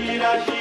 Shira Shira.